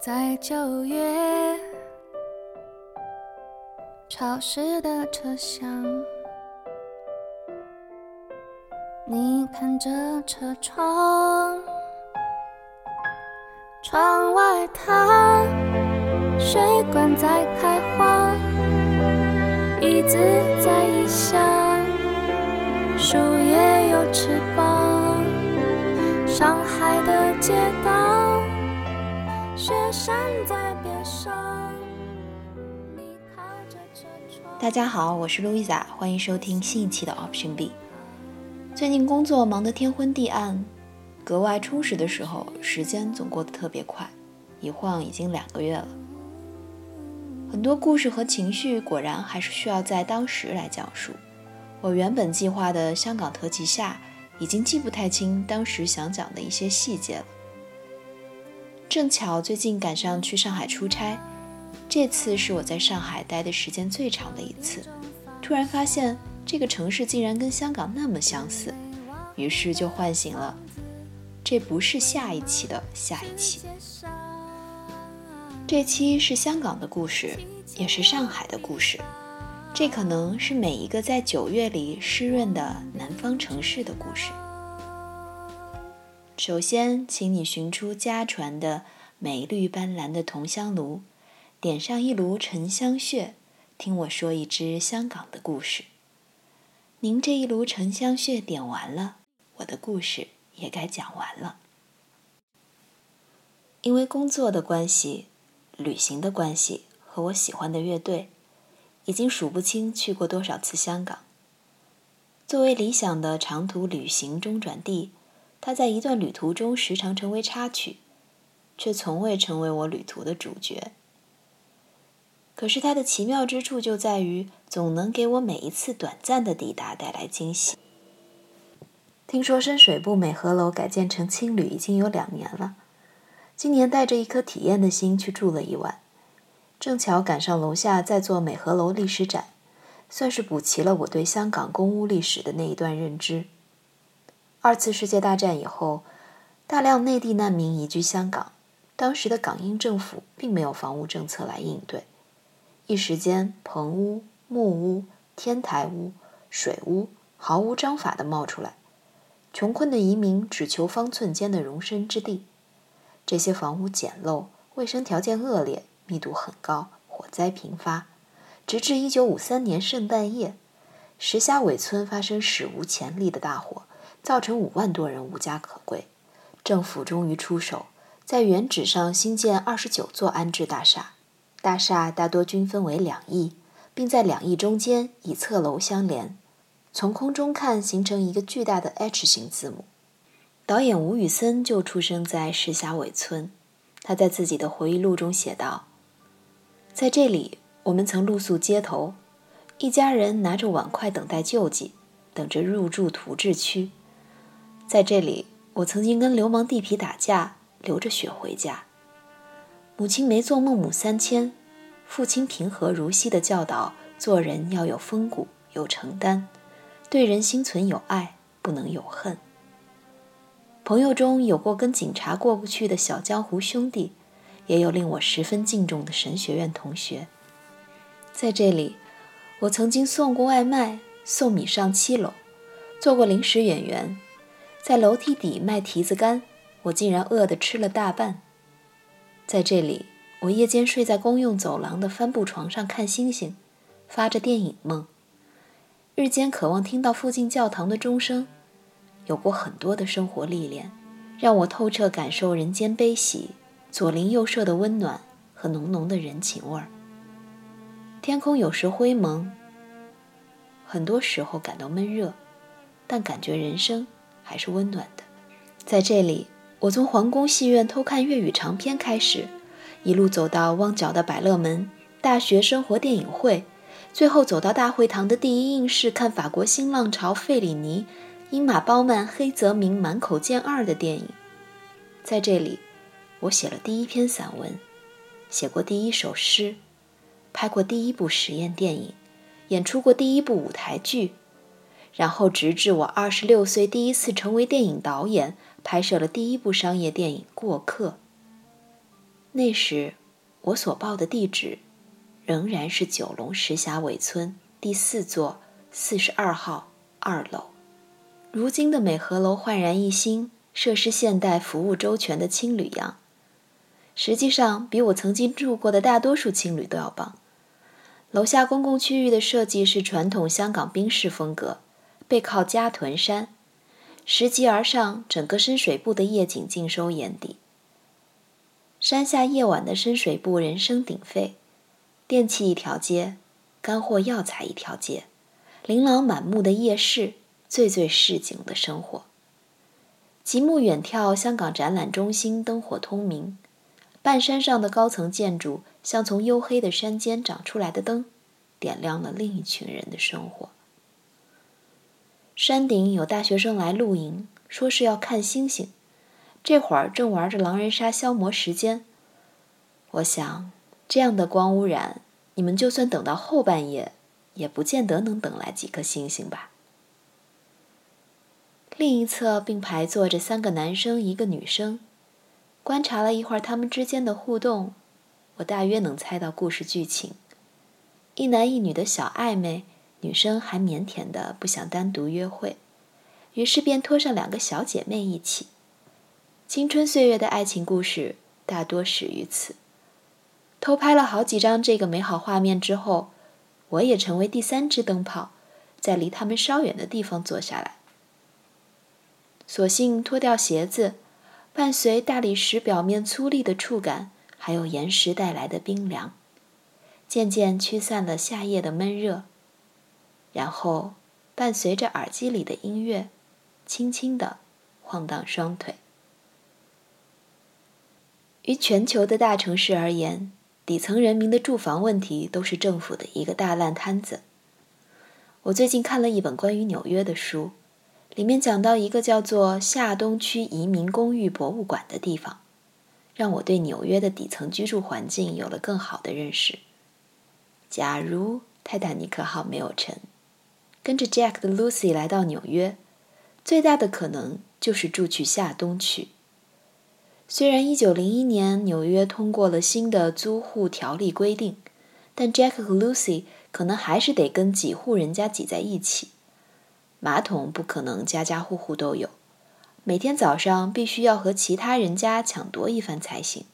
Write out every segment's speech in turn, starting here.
在九月潮湿的车厢，你看着车窗，窗外它水管在开花，椅子在异乡，树叶有翅膀，大家好，我是路易莎，欢迎收听新一期的 Option B。最近工作忙得天昏地暗，格外充实的时候，时间总过得特别快，一晃已经两个月了。很多故事和情绪果然还是需要在当时来讲述。我原本计划的香港特辑下，已经记不太清当时想讲的一些细节了。正巧最近赶上去上海出差，这次是我在上海待的时间最长的一次。突然发现这个城市竟然跟香港那么相似，于是就唤醒了这不是下一期的下一期。这期是香港的故事，也是上海的故事。这可能是每一个在九月里湿润的南方城市的故事。首先，请你寻出家传的美绿斑斓的铜香炉，点上一炉沉香屑，听我说一支香港的故事。您这一炉沉香屑点完了，我的故事也该讲完了。因为工作的关系、旅行的关系和我喜欢的乐队，已经数不清去过多少次香港。作为理想的长途旅行中转地，它在一段旅途中时常成为插曲，却从未成为我旅途的主角。可是它的奇妙之处就在于，总能给我每一次短暂的抵达带来惊喜。听说深水埗美和楼改建成青旅已经有两年了，今年带着一颗体验的心去住了一晚，正巧赶上楼下在做美和楼历史展，算是补齐了我对香港公屋历史的那一段认知。二次世界大战以后，大量内地难民移居香港，当时的港英政府并没有房屋政策来应对。一时间，棚屋、木屋、天台屋、水屋毫无章法地冒出来，穷困的移民只求方寸间的容身之地。这些房屋简陋，卫生条件恶劣，密度很高，火灾频发。直至1953年圣诞夜，石峡尾村发生史无前例的大火，造成五万多人无家可归。政府终于出手，在原址上新建29座安置大厦。大厦大多均分为两翼，并在两翼中间以侧楼相连，从空中看形成一个巨大的 H 型字母。导演吴宇森就出生在石峡尾村，他在自己的回忆录中写道：“在这里，我们曾露宿街头，一家人拿着碗筷等待救济，等着入住土质区。在这里，我曾经跟流氓地痞打架，流着血回家。”母亲没做孟母三迁，父亲平和如昔的教导：做人要有风骨，有承担，对人心存有爱，不能有恨。朋友中有过跟警察过不去的小江湖兄弟，也有令我十分敬重的神学院同学。在这里，我曾经送过外卖，送米上七楼，做过临时演员，在楼梯底卖提子干，我竟然饿得吃了大半。在这里，我夜间睡在公用走廊的帆布床上看星星，发着电影梦。日间渴望听到附近教堂的钟声，有过很多的生活历练，让我透彻感受人间悲喜、左邻右舍的温暖和浓浓的人情味儿。天空有时灰蒙，很多时候感到闷热，但感觉人生还是温暖的。在这里。我从皇宫戏院偷看粤语长片开始，一路走到旺角的百乐门大学生活电影会，最后走到大会堂的第一映室看法国新浪潮费里尼、英马褒曼、黑泽明满口见二的电影。在这里，我写了第一篇散文，写过第一首诗，拍过第一部实验电影，演出过第一部舞台剧，然后直至我二十六岁第一次成为电影导演。拍摄了第一部商业电影《过客》。那时，我所报的地址仍然是九龙石峡尾村第四座四十二号二楼。如今的美和楼焕然一新，设施现代，服务周全的青旅样，实际上比我曾经住过的大多数青旅都要棒。楼下公共区域的设计是传统香港宾式风格，背靠嘉屯山，拾级而上，整个深水埗的夜景尽收眼底。山下夜晚的深水埗人声鼎沸，电器一条街，干货药材一条街，琳琅满目的夜市，最最市井的生活。极目远眺，香港展览中心灯火通明。半山上的高层建筑，像从黝黑的山间长出来的灯，点亮了另一群人的生活。山顶有大学生来露营，说是要看星星，这会儿正玩着狼人杀消磨时间。我想，这样的光污染，你们就算等到后半夜，也不见得能等来几颗星星吧。另一侧并排坐着三个男生，一个女生。观察了一会儿他们之间的互动，我大约能猜到故事剧情：一男一女的小暧昧，女生还腼腆的不想单独约会，于是便拖上两个小姐妹一起。青春岁月的爱情故事大多始于此。偷拍了好几张这个美好画面之后，我也成为第三只灯泡，在离他们稍远的地方坐下来，索性脱掉鞋子。伴随大理石表面粗粝的触感，还有岩石带来的冰凉，渐渐驱散了夏夜的闷热。然后，伴随着耳机里的音乐，轻轻地晃荡双腿。于全球的大城市而言，底层人民的住房问题都是政府的一个大烂摊子。我最近看了一本关于纽约的书。里面讲到一个叫做下东区移民公寓博物馆的地方，让我对纽约的底层居住环境有了更好的认识。假如泰坦尼克号没有沉，跟着 Jack 的 Lucy 来到纽约，最大的可能就是住去下东区。虽然1901年纽约通过了新的租户条例规定，但 Jack 和 Lucy 可能还是得跟几户人家挤在一起。马桶不可能家家户户都有，每天早上必须要和其他人家抢夺一番才行。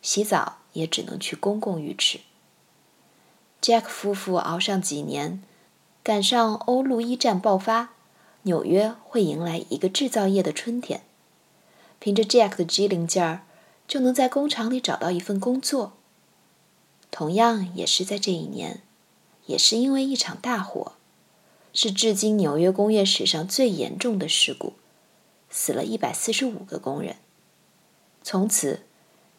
洗澡也只能去公共浴池。Jack 夫妇熬上几年，赶上欧陆一战爆发，纽约会迎来一个制造业的春天。凭着 Jack 的机灵劲儿，就能在工厂里找到一份工作。同样也是在这一年，也是因为一场大火。是至今纽约工业史上最严重的事故，死了一百四十五个工人。从此，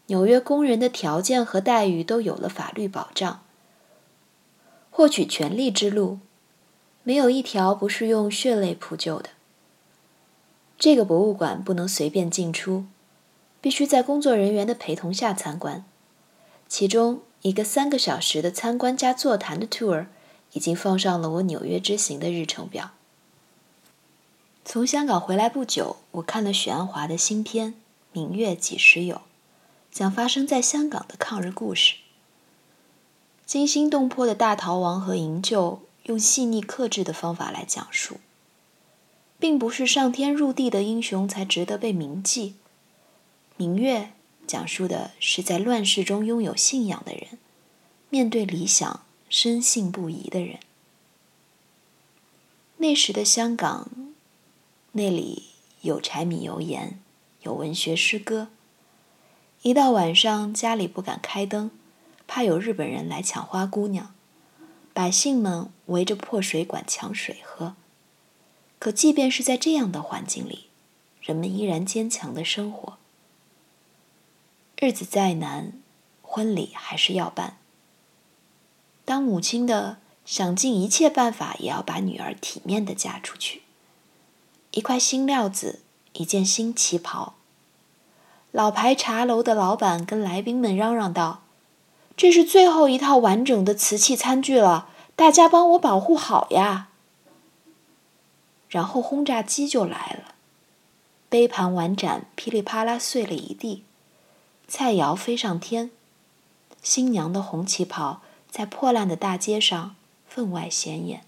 纽约工人的条件和待遇都有了法律保障。获取权利之路，没有一条不是用血泪铺就的。这个博物馆不能随便进出，必须在工作人员的陪同下参观。其中一个三个小时的参观加座谈的 tour。已经放上了我纽约之行的日程表。从香港回来不久，我看了许鞍华的新片《明月几时有》，讲发生在香港的抗日故事。惊心动魄的大逃亡和营救，用细腻克制的方法来讲述，并不是上天入地的英雄才值得被铭记。《明月》讲述的是在乱世中拥有信仰的人，面对理想。深信不疑的人。那时的香港，那里有柴米油盐，有文学诗歌。一到晚上，家里不敢开灯，怕有日本人来抢花姑娘。百姓们围着破水管抢水喝。可即便是在这样的环境里，人们依然坚强的生活。日子再难，婚礼还是要办。当母亲的想尽一切办法，也要把女儿体面的嫁出去。一块新料子，一件新旗袍。老牌茶楼的老板跟来宾们嚷嚷道：“这是最后一套完整的瓷器餐具了，大家帮我保护好呀！”然后轰炸机就来了，杯盘碗盏噼里啪啦碎了一地。菜肴飞上天，新娘的红旗袍在破烂的大街上分外显眼。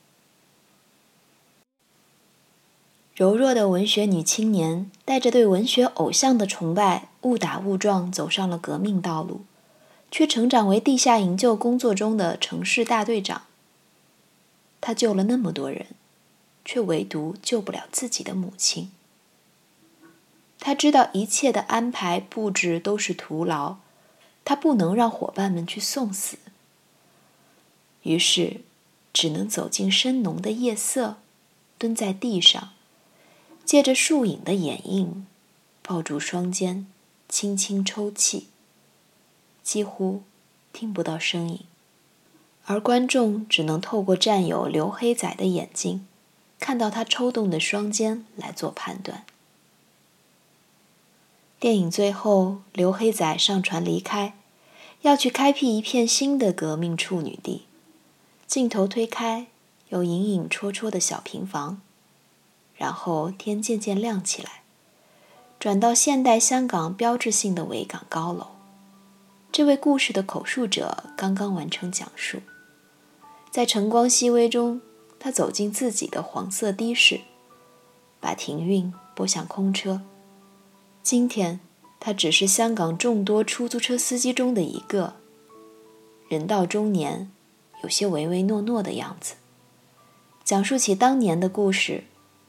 柔弱的文学女青年带着对文学偶像的崇拜，误打误撞走上了革命道路，却成长为地下营救工作中的城市大队长。他救了那么多人，却唯独救不了自己的母亲。他知道一切的安排布置都是徒劳，他不能让伙伴们去送死，于是只能走进深浓的夜色，蹲在地上。借着树影的掩映，抱住双肩，轻轻抽泣，几乎听不到声音，而观众只能透过战友刘黑仔的眼睛，看到他抽动的双肩来做判断。电影最后，刘黑仔上船离开，要去开辟一片新的革命处女地。镜头推开，有隐隐绰绰的小平房。然后天渐渐亮起来，转到现代香港标志性的维港高楼。这位故事的口述者刚刚完成讲述，在晨光熹微中，他走进自己的黄色的士，把停运拨向空车。今天，他只是香港众多出租车司机中的一个，人到中年，有些唯唯诺诺的样子，讲述起当年的故事。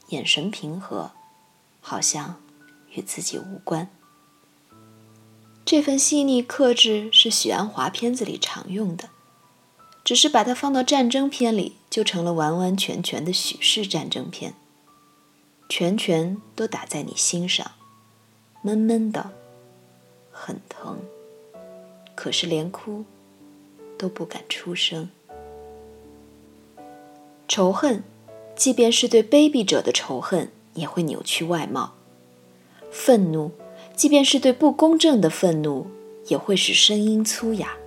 眼神平和，好像与自己无关。这份细腻克制是许鞍华片子里常用的，只是把它放到战争片里，就成了完完全全的许氏战争片。拳拳都打在你心上，闷闷的，很疼，可是连哭都不敢出声。仇恨。即便是对卑鄙者的仇恨，也会扭曲外貌；愤怒，即便是对不公正的愤怒，也会使声音粗哑。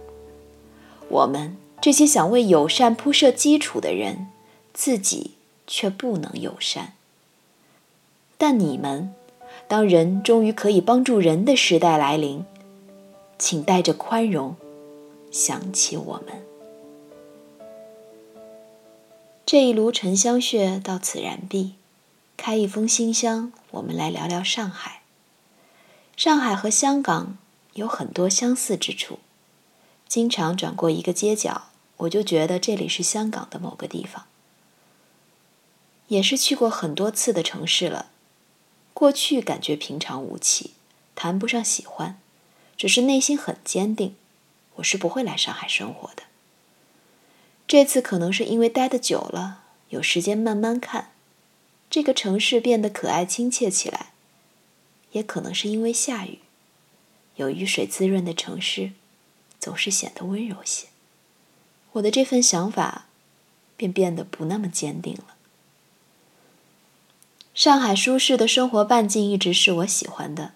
我们这些想为友善铺设基础的人，自己却不能友善。但你们，当人终于可以帮助人的时代来临，请带着宽容想起我们。这一炉沉香屑到此燃毕，开一封信箱，我们来聊聊上海。上海和香港有很多相似之处，经常转过一个街角，我就觉得这里是香港的某个地方。也是去过很多次的城市了，过去感觉平常无奇，谈不上喜欢，只是内心很坚定，我是不会来上海生活的。这次可能是因为待得久了，有时间慢慢看，这个城市变得可爱亲切起来；也可能是因为下雨，有雨水滋润的城市，总是显得温柔些。我的这份想法，便变得不那么坚定了。上海舒适的生活半径一直是我喜欢的，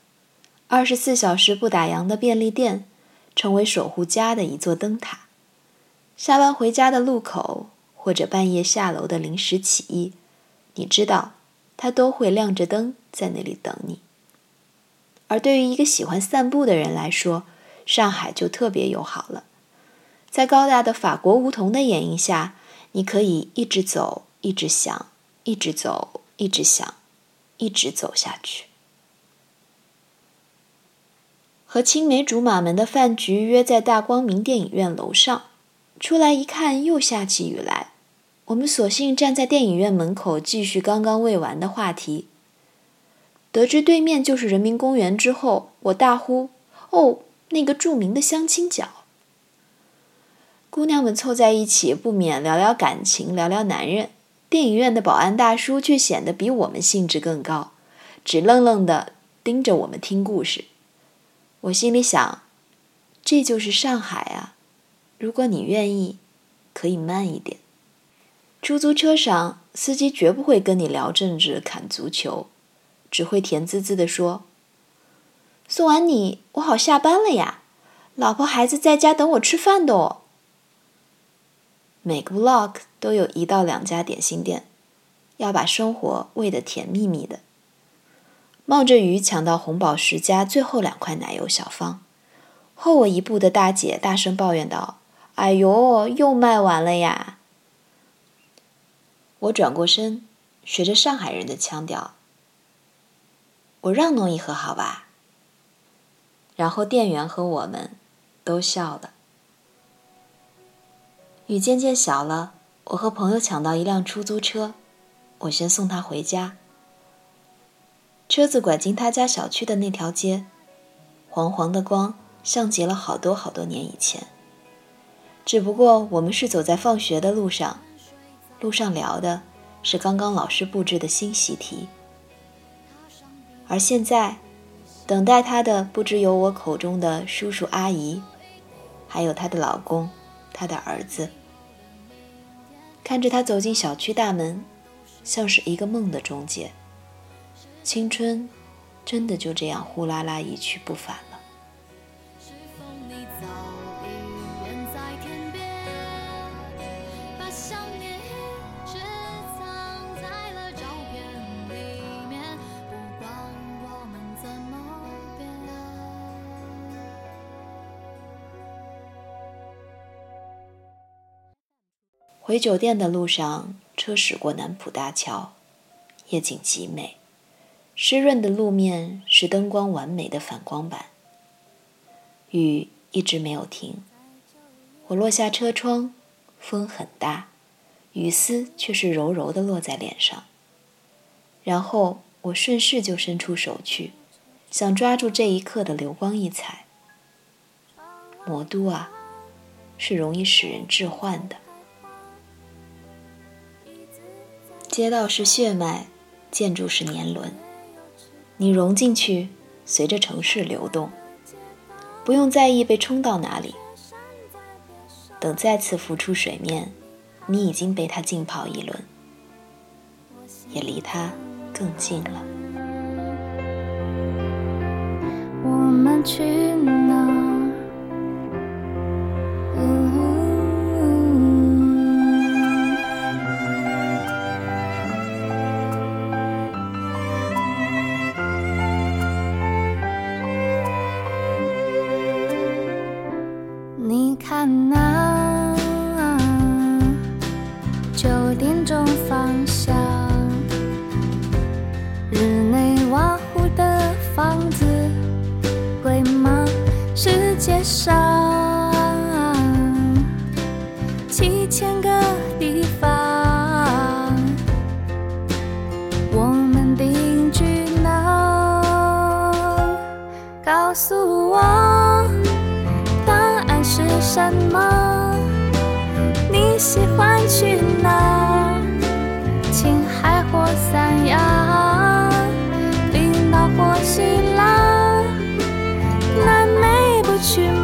二十四小时不打烊的便利店，成为守护家的一座灯塔。下班回家的路口，或者半夜下楼的临时起意，你知道，它都会亮着灯在那里等你。而对于一个喜欢散步的人来说，上海就特别友好了。在高大的法国梧桐的掩映下，你可以一直走，一直想，一直走，一直想，一直走下去。和青梅竹马们的饭局约在大光明电影院楼上。出来一看，又下起雨来。我们索性站在电影院门口，继续刚刚未完的话题。得知对面就是人民公园之后，我大呼：“哦，那个著名的相亲角！”姑娘们凑在一起，不免聊聊感情，聊聊男人。电影院的保安大叔却显得比我们兴致更高，直愣愣地盯着我们听故事。我心里想：这就是上海啊！如果你愿意，可以慢一点。出租车上，司机绝不会跟你聊政治、砍足球，只会甜滋滋地说：“送完你，我好下班了呀，老婆孩子在家等我吃饭的哦。”每个 vlog 都有一到两家点心店，要把生活喂得甜蜜蜜的。冒着雨抢到红宝石家最后两块奶油小方，后我一步的大姐大声抱怨道：“哎呦，又卖完了呀！”我转过身，学着上海人的腔调：“我让弄一盒好吧？”然后店员和我们都笑了。雨渐渐小了，我和朋友抢到一辆出租车，我先送他回家。车子拐进他家小区的那条街，黄黄的光像极了好多好多年以前。只不过我们是走在放学的路上，路上聊的是刚刚老师布置的新习题，而现在，等待他的不只有我口中的叔叔阿姨，还有她的老公，她的儿子。看着他走进小区大门，像是一个梦的终结。青春，真的就这样呼啦啦一去不返回酒店的路上，车驶过南浦大桥，夜景极美。湿润的路面是灯光完美的反光板。雨一直没有停。我落下车窗，风很大，雨丝却是柔柔的落在脸上。然后我顺势就伸出手去，想抓住这一刻的流光溢彩。魔都啊，是容易使人致幻的。街道是血脉，建筑是年轮。你融进去，随着城市流动，不用在意被冲到哪里。等再次浮出水面，你已经被它浸泡一轮，也离它更近了。我们去哪？告诉我答案是什么？你喜欢去哪？青海或三亚？冰岛或希腊？南美不去吗？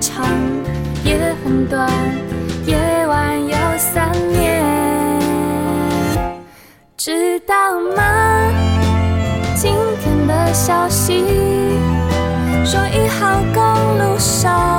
长，也很短，夜晚有三年，知道吗？今天的消息说一号公路上。